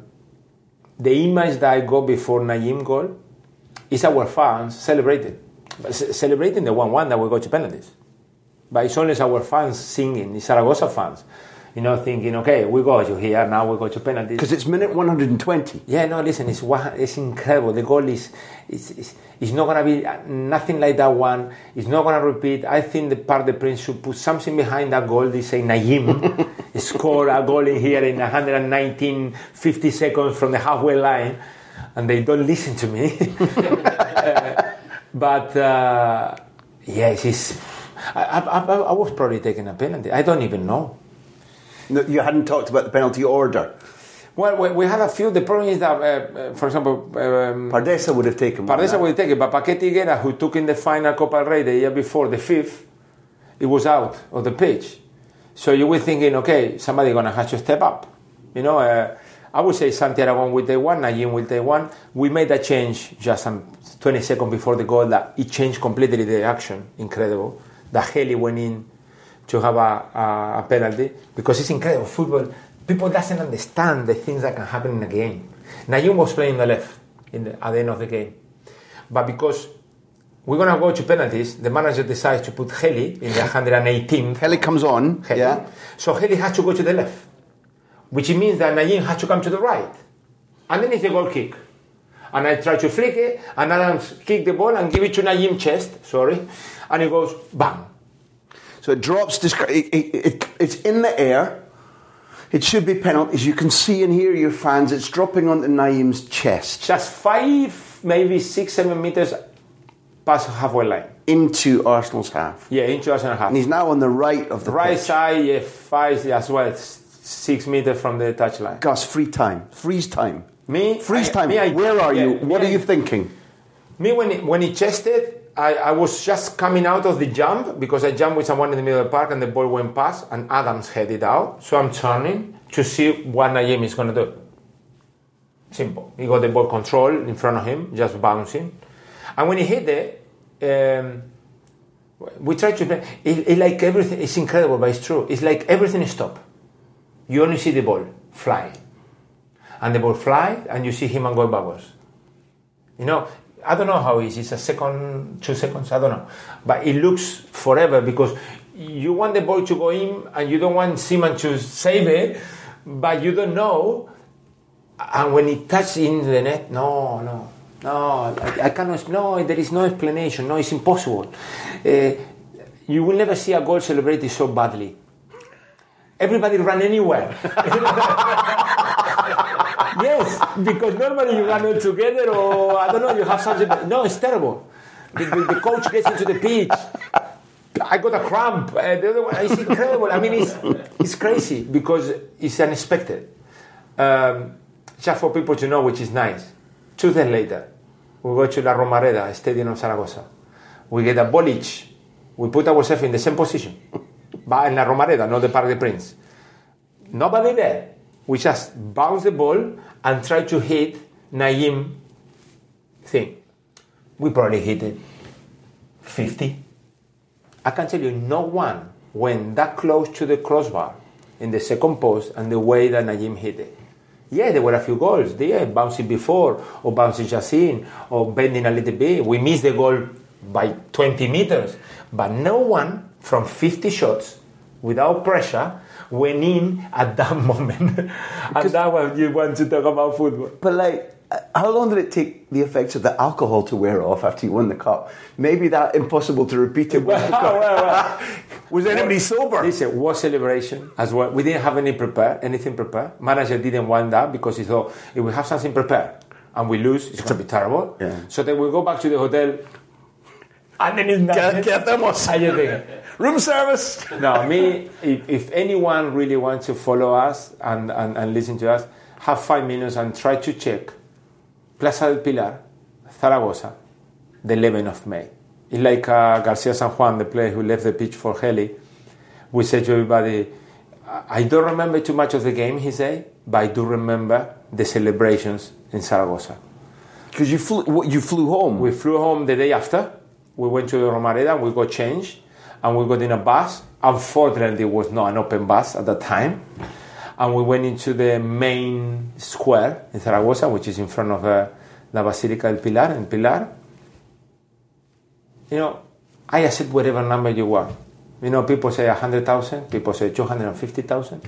the image that I got before Nayim goal is our fans celebrating, celebrating the 1-1 that we got to penalties. But it's only our fans singing, it's Zaragoza fans, you know, thinking, okay, we got you here, now we go to penalties. Because it's minute one hundred and twenty. Yeah, no, listen, it's it's incredible. The goal is, it's, it's, it's not gonna be uh, nothing like that one. It's not gonna repeat. I think the Parc the Prince should put something behind that goal. They say Nayim <laughs> score a goal in here in 119, 50 seconds from the halfway line, and they don't listen to me. Uh, <laughs> <laughs> but uh, yes, it's. I, I, I I was probably taking a penalty. I don't even know. No, you hadn't talked about the penalty order. Well, we, we had a few. The problem is that, uh, uh, for example, um, Pardeza would have taken. Pardeza huh? will take it, but Paquete Higuera, who took in the final Copa del Rey the year before, the fifth, it was out of the pitch. So you were thinking, okay, somebody gonna have to step up. You know, uh, I would say Santi Aragon will take one, Nayim will take one. We made a change just some 20 seconds before the goal that it changed completely the action. Incredible. That Heli went in to have a, a, a penalty because it's incredible. Football, people doesn't understand the things that can happen in a game. Nayim was playing the left in the, at the end of the game. But because we're going to go to penalties, the manager decides to put Heli in the 118th. <laughs> Kelly comes on. Heli. Yeah. So Heli has to go to the left, which means that Nayim has to come to the right. And then it's a goal kick. And I try to flick it, and Adams kick the ball and give it to Nayim chest, sorry, and it goes bang. So it drops. It, it, it, it's in the air. It should be penalties. You can see and hear your fans. It's dropping onto Nayim's chest. Just five, maybe six, seven meters past halfway line. Into Arsenal's half. Yeah, into Arsenal's half. And he's now on the right of the right pitch. side, yeah, five as well, six meters from the touchline. Gus, free time. Freeze time. Me, Freeze I- time. me, I- Where are yeah, you? What are I- you thinking? Me, when he, when he chested, I, I was just coming out of the jump because I jumped with someone in the middle of the park and the ball went past and Adams headed out. So I'm turning to see what Nayim is going to do. Simple. He got the ball control in front of him, just bouncing. And when he hit it, um, we tried to play. It, it like everything. It's incredible, but it's true. It's like everything stopped. You only see the ball fly, and the ball fly, and you see him and go backwards. You know, I don't know how it is. It's a second, two seconds. I don't know, but it looks forever because you want the ball to go in, and you don't want Seaman to save it, but you don't know. And when it touches in the net, no, no, no, I, I cannot. No, there is no explanation. No, it's impossible. Uh, you will never see a goal celebrated so badly. Everybody run anywhere. <laughs> yes, because normally you run all together, or I don't know, you have something. No, it's terrible. The, the, the coach gets into the pitch. I got a cramp. Uh, the other one, it's incredible. I mean, it's, it's crazy because it's unexpected. Um, just for people to know, which is nice. Two days later, we go to La Romareda, Stadium of Zaragoza. We get a ball each. We put ourselves in the same position, but in La Romareda, not the Parc des Princes. Nobody there. We just bounce the ball and try to hit Nayim thing. We probably hit it 50. I can tell you, no one went that close to the crossbar in the second post and the way that Nayim hit it. Yeah, there were a few goals. Yeah, bouncing before, or bouncing just in, or bending a little bit. We missed the goal by 20 meters. But no one from 50 shots without pressure went in at that <laughs> moment. and that one you want to talk about football. But like, uh, how long did it take the effects of the alcohol to wear off after you won the cup? Maybe that impossible to repeat it. <laughs> Cup. Well, well, was anybody sober? Listen, was celebration as well. We didn't have any prepared, anything prepared. Manager didn't want that because he thought if we have something prepared and we lose, it's going to be terrible. Yeah. So then we go back to the hotel. And then it's ¿Qué, nothing. Hacemos? And you think, Room service. no, me, if, if anyone really wants to follow us and, and, and listen to us, have five minutes and try to check Plaza del Pilar, Zaragoza, the 11th of May. It's like uh, Garcia San Juan, the player who left the pitch for Heli. We said to everybody, I don't remember too much of the game, he said, but I do remember the celebrations in Zaragoza. Because you flew, you flew home. We flew home the day after. We went to the Romareda, and we got changed, and we got in a bus. Unfortunately, it was not an open bus at that time. And we went into the main square in Zaragoza, which is in front of uh, La Basilica del Pilar, in Pilar. You know, I accept whatever number you want. You know, people say 100,000, people say 250,000.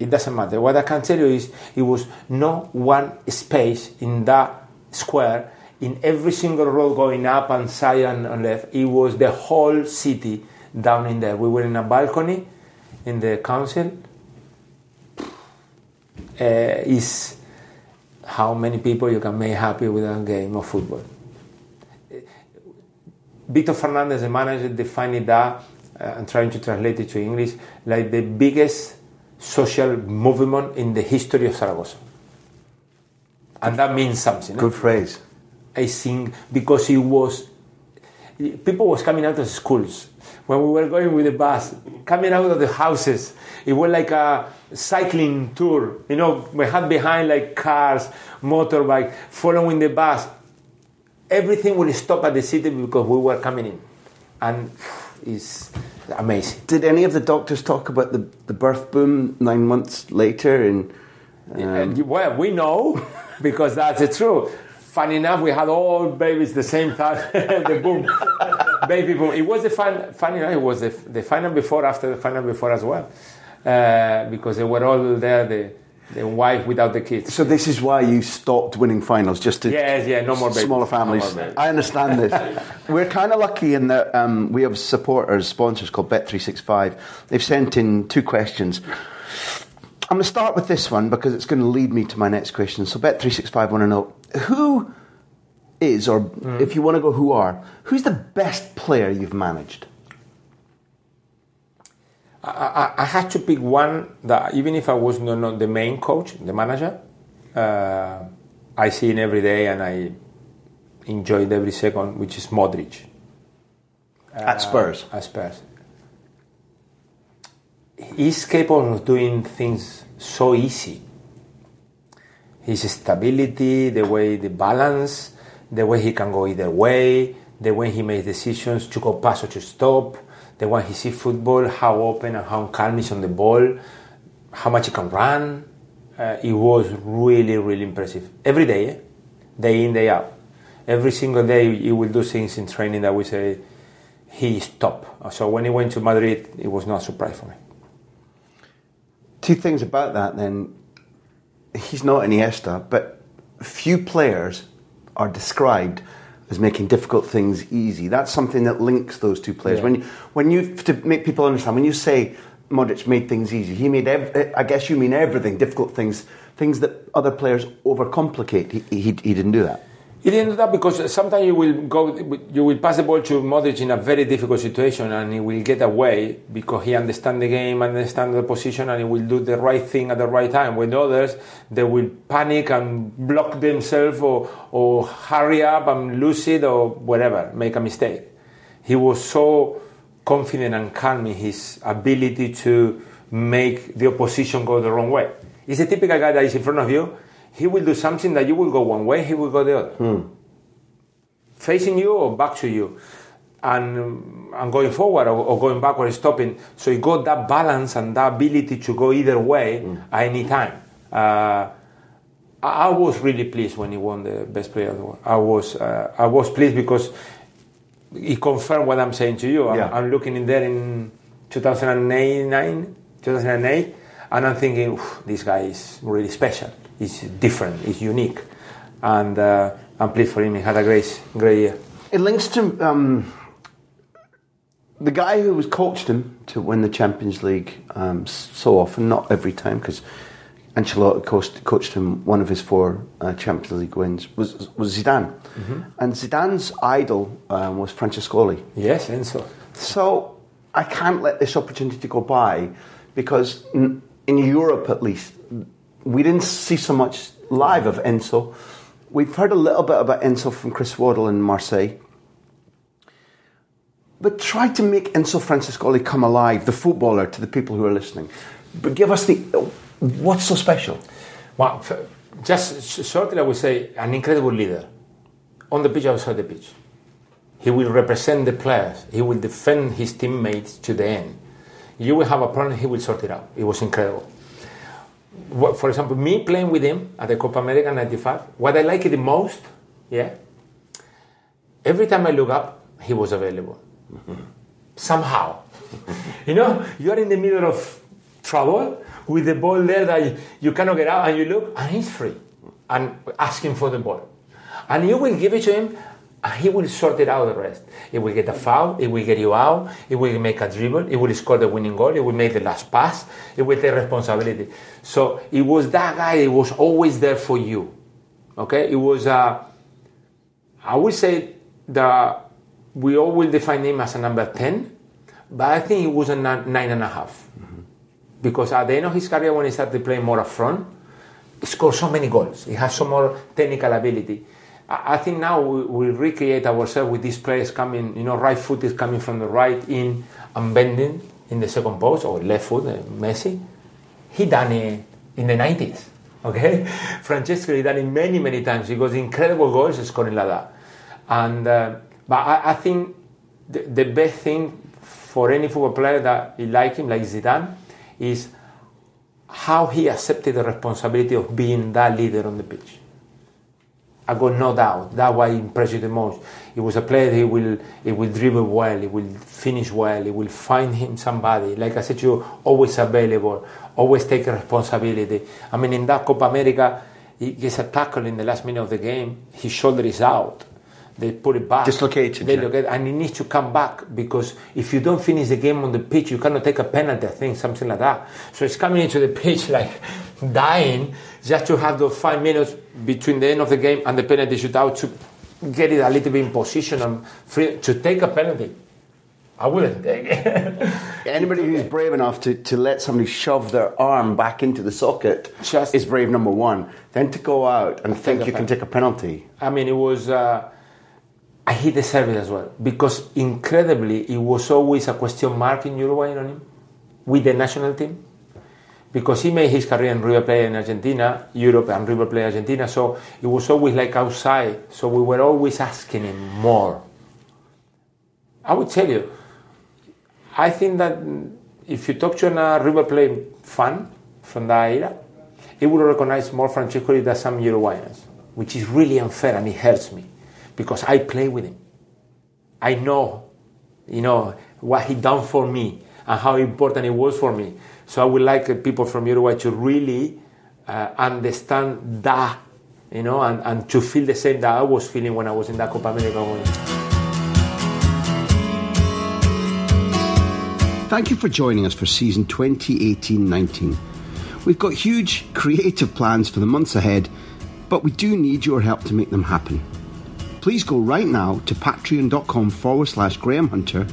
It doesn't matter. What I can tell you is it was no one space in that square, in every single road going up and side and, and left. It was the whole city down in there. We were in a balcony in the council. Uh, is how many people you can make happy with a game of football. Victor Fernandez, the manager, defined that uh, and trying to translate it to English like the biggest social movement in the history of Zaragoza. And that means something. eh? Good phrase. I think because it was people was coming out of schools when we were going with the bus, coming out of the houses. It was like a cycling tour. You know, we had behind like cars, motorbike, following the bus. Everything will stop at the city because we were coming in, and it's amazing. Did any of the doctors talk about the, the birth boom nine months later? And you- um, well, we know because that's the truth. Funny enough, we had all babies the same time. <laughs> the boom, baby boom. It was the fun. Funny enough, it was the, the final before, after the final before as well, uh, because they were all there. The the wife without the kids. so this is why you stopped winning finals, just to Yes, yeah, no more babies. smaller No families. more babies. I understand this. <laughs> We're kind of lucky in that um, we have supporters, sponsors called Bet365. They've sent in two questions. I'm going to start with this one because it's going to lead me to my next question. So, Bet365 want to know who is, or mm. if you want to go, who are, who's the best player you've managed? I, I, I had to pick one that, even if I was not the main coach, the manager, uh, I see him every day and I enjoyed every second, which is Modric. At Spurs? Uh, at Spurs he's capable of doing things so easy. His stability, the way the balance, the way he can go either way, the way he makes decisions to go pass or to stop, the way he sees football, how open and how calm he's on the ball, how much he can run. Uh, it was really, really impressive. Every day, eh? day in, day out. Every single day, he will do things in training that we say he top. So when he went to Madrid, it was not a surprise for me two things about that then. He's not Iniesta, but few players are described as making difficult things easy. That's something that links those two players. Yeah. When you, when you to make people understand, when you say Modric made things easy, he made. Ev- I guess you mean everything, difficult things, things that other players overcomplicate. He, he, he didn't do that. He do that because sometimes you will go, you will pass the ball to Modric in a very difficult situation, and he will get away because he understands the game, understands the position, and he will do the right thing at the right time. When others, they will panic and block themselves or, or hurry up and lose it or whatever, make a mistake. He was so confident and calm in his ability to make the opposition go the wrong way. He's a typical guy that is in front of you he will do something that you will go one way, he will go the other. Hmm. Facing you or back to you. And, and going forward or, or going backward, stopping. So he got that balance and that ability to go either way hmm. at any time. Uh, I was really pleased when he won the best player of the world. I was, uh, I was pleased because he confirmed what I'm saying to you. I'm, yeah. I'm looking in there in 2008, 2008, and I'm thinking, this guy is really special is different, is unique, and uh, I'm pleased for him. He had a great, great year. It links to um, the guy who was coached him to win the Champions League um, so often, not every time, because Ancelotti coached, coached, him one of his four uh, Champions League wins was was Zidane, mm-hmm. and Zidane's idol um, was Francescoli. Yes, Enzo. So I can't let this opportunity go by because in Europe, at least, we didn't see so much live of Enzo. We've heard a little bit about Enzo from Chris Waddle in Marseille. But try to make Enzo Francescoli come alive, the footballer, to the people who are listening. But give us the what's so special? Well, just shortly, I would say an incredible leader on the pitch, outside the pitch. He will represent the players. He will defend his teammates to the end. You will have a problem, he will sort it out. It was incredible for example, me playing with him at the Copa America 95, what I like the most, yeah, every time I look up, he was available. Mm-hmm. Somehow. <laughs> you know, you're in the middle of trouble with the ball there that you, you cannot get out, and you look, and he's free and asking for the ball. And you will give it to him, he will sort it out the rest. He will get a foul, he will get you out, he will make a dribble, he will score the winning goal, he will make the last pass, he will take responsibility. So it was that guy, he was always there for you. Okay? It was, uh, I would say that we all will define him as a number 10, but I think he was a nine and a half. Mm-hmm. Because at the end of his career, when he started playing more up front, he scored so many goals. He has so more technical ability I think now we, we recreate ourselves with these players coming, you know, right foot is coming from the right in and bending in the second post, or left foot, uh, Messi. He done it in the 90s, <laughs> okay? Francesco, he done it many, many times. He got incredible goals scoring like that. And, uh, but I, I think the, the, best thing for any football player that he like him, like Zidane, is how he accepted the responsibility of being that leader on the pitch I got no doubt. That why impressed you the most. He was a player. He will he will dribble well. He will finish well. He will find him somebody. Like I said, you always available. Always take responsibility. I mean, in that Copa America, he gets a tackle in the last minute of the game. His shoulder is out. they put it back. Dislocated, They yeah. locate, and he needs to come back because if you don't finish the game on the pitch, you cannot take a penalty. I think something like that. So it's coming into the <laughs> pitch like dying just to have those five minutes between the end of the game and the penalty shootout to get it a little bit in position and free to take a penalty. I wouldn't take it. <laughs> Anybody who's brave enough to, to let somebody shove their arm back into the socket Just- is brave number one. Then to go out and think you can take a penalty. I mean, it was. Uh, I hit the service as well because incredibly, it was always a question mark in Uruguay on him with the national team because he made his career in River Plate in Argentina, Europe, and River Plate Argentina. So it was always like outside. So we were always asking him more. I would tell you, I think that if you talk to a River Plate fan from that era, he would recognize more Francesco than some Uruguayans, which is really unfair and it hurts me because I play with him. I know, you know, what he done for me and how important it was for me. So I would like people from Uruguay to really uh, understand that, you know, and, and to feel the same that I was feeling when I was in that Copa America. Thank you for joining us for season 2018 19. We've got huge creative plans for the months ahead, but we do need your help to make them happen. Please go right now to patreon.com forward slash Graham Hunter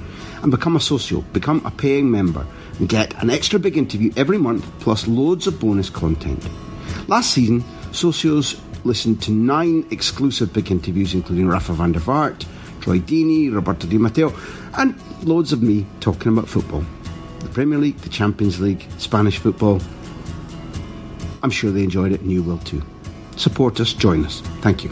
and become a socio, become a paying member, and get an extra big interview every month plus loads of bonus content. Last season, socios listened to nine exclusive big interviews, including Rafa van der Vaart, Troy Deeney, Roberto Di Matteo, and loads of me talking about football. The Premier League, the Champions League, Spanish football. I'm sure they enjoyed it and you will too. Support us, join us. Thank you.